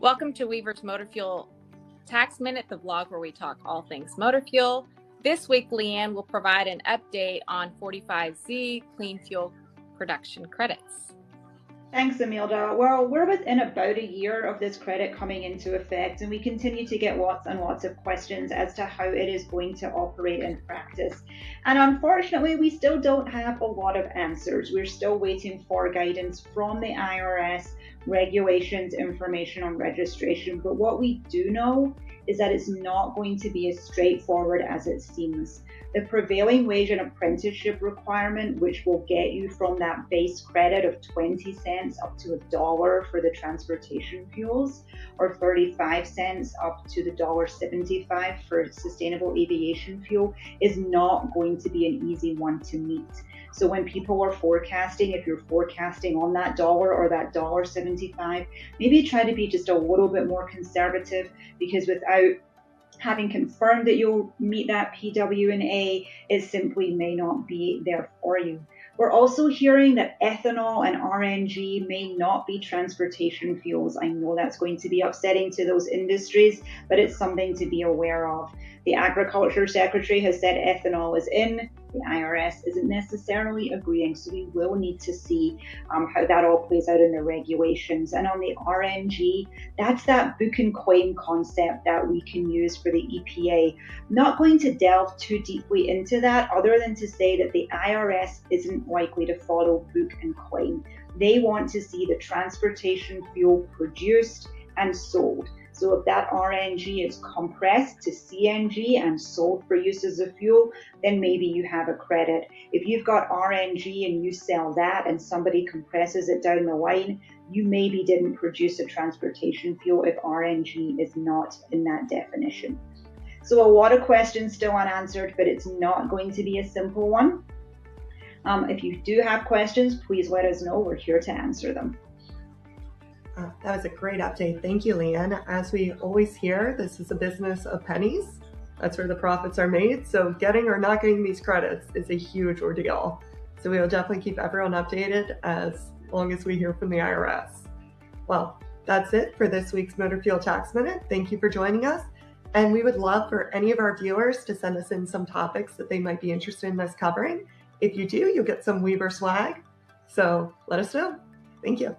Welcome to Weaver's Motor Fuel Tax Minute, the vlog where we talk all things motor fuel. This week, Leanne will provide an update on 45Z clean fuel production credits. Thanks, Imelda. Well, we're within about a year of this credit coming into effect, and we continue to get lots and lots of questions as to how it is going to operate in practice. And unfortunately, we still don't have a lot of answers. We're still waiting for guidance from the IRS, regulations, information on registration. But what we do know is that it's not going to be as straightforward as it seems. The prevailing wage and apprenticeship requirement, which will get you from that base credit of 20 cents up to a dollar for the transportation fuels, or 35 cents up to the dollar 75 for sustainable aviation fuel, is not going to be an easy one to meet. So when people are forecasting, if you're forecasting on that dollar or that dollar 75, maybe try to be just a little bit more conservative because without having confirmed that you'll meet that PW&A, it simply may not be there for you. We're also hearing that ethanol and RNG may not be transportation fuels. I know that's going to be upsetting to those industries, but it's something to be aware of. The Agriculture Secretary has said ethanol is in. The IRS isn't necessarily agreeing, so we will need to see um, how that all plays out in the regulations. And on the RNG, that's that book and claim concept that we can use for the EPA. Not going to delve too deeply into that, other than to say that the IRS isn't likely to follow book and claim. They want to see the transportation fuel produced and sold. So if that RNG is compressed to CNG and sold for use as a fuel, then maybe you have a credit. If you've got RNG and you sell that and somebody compresses it down the line, you maybe didn't produce a transportation fuel if RNG is not in that definition. So a lot of questions still unanswered, but it's not going to be a simple one. Um, if you do have questions, please let us know. We're here to answer them. Uh, that was a great update. Thank you, Leanne. As we always hear, this is a business of pennies. That's where the profits are made. So getting or not getting these credits is a huge ordeal. So we will definitely keep everyone updated as long as we hear from the IRS. Well, that's it for this week's Motor Fuel Tax Minute. Thank you for joining us. And we would love for any of our viewers to send us in some topics that they might be interested in us covering. If you do, you'll get some Weaver swag. So let us know. Thank you.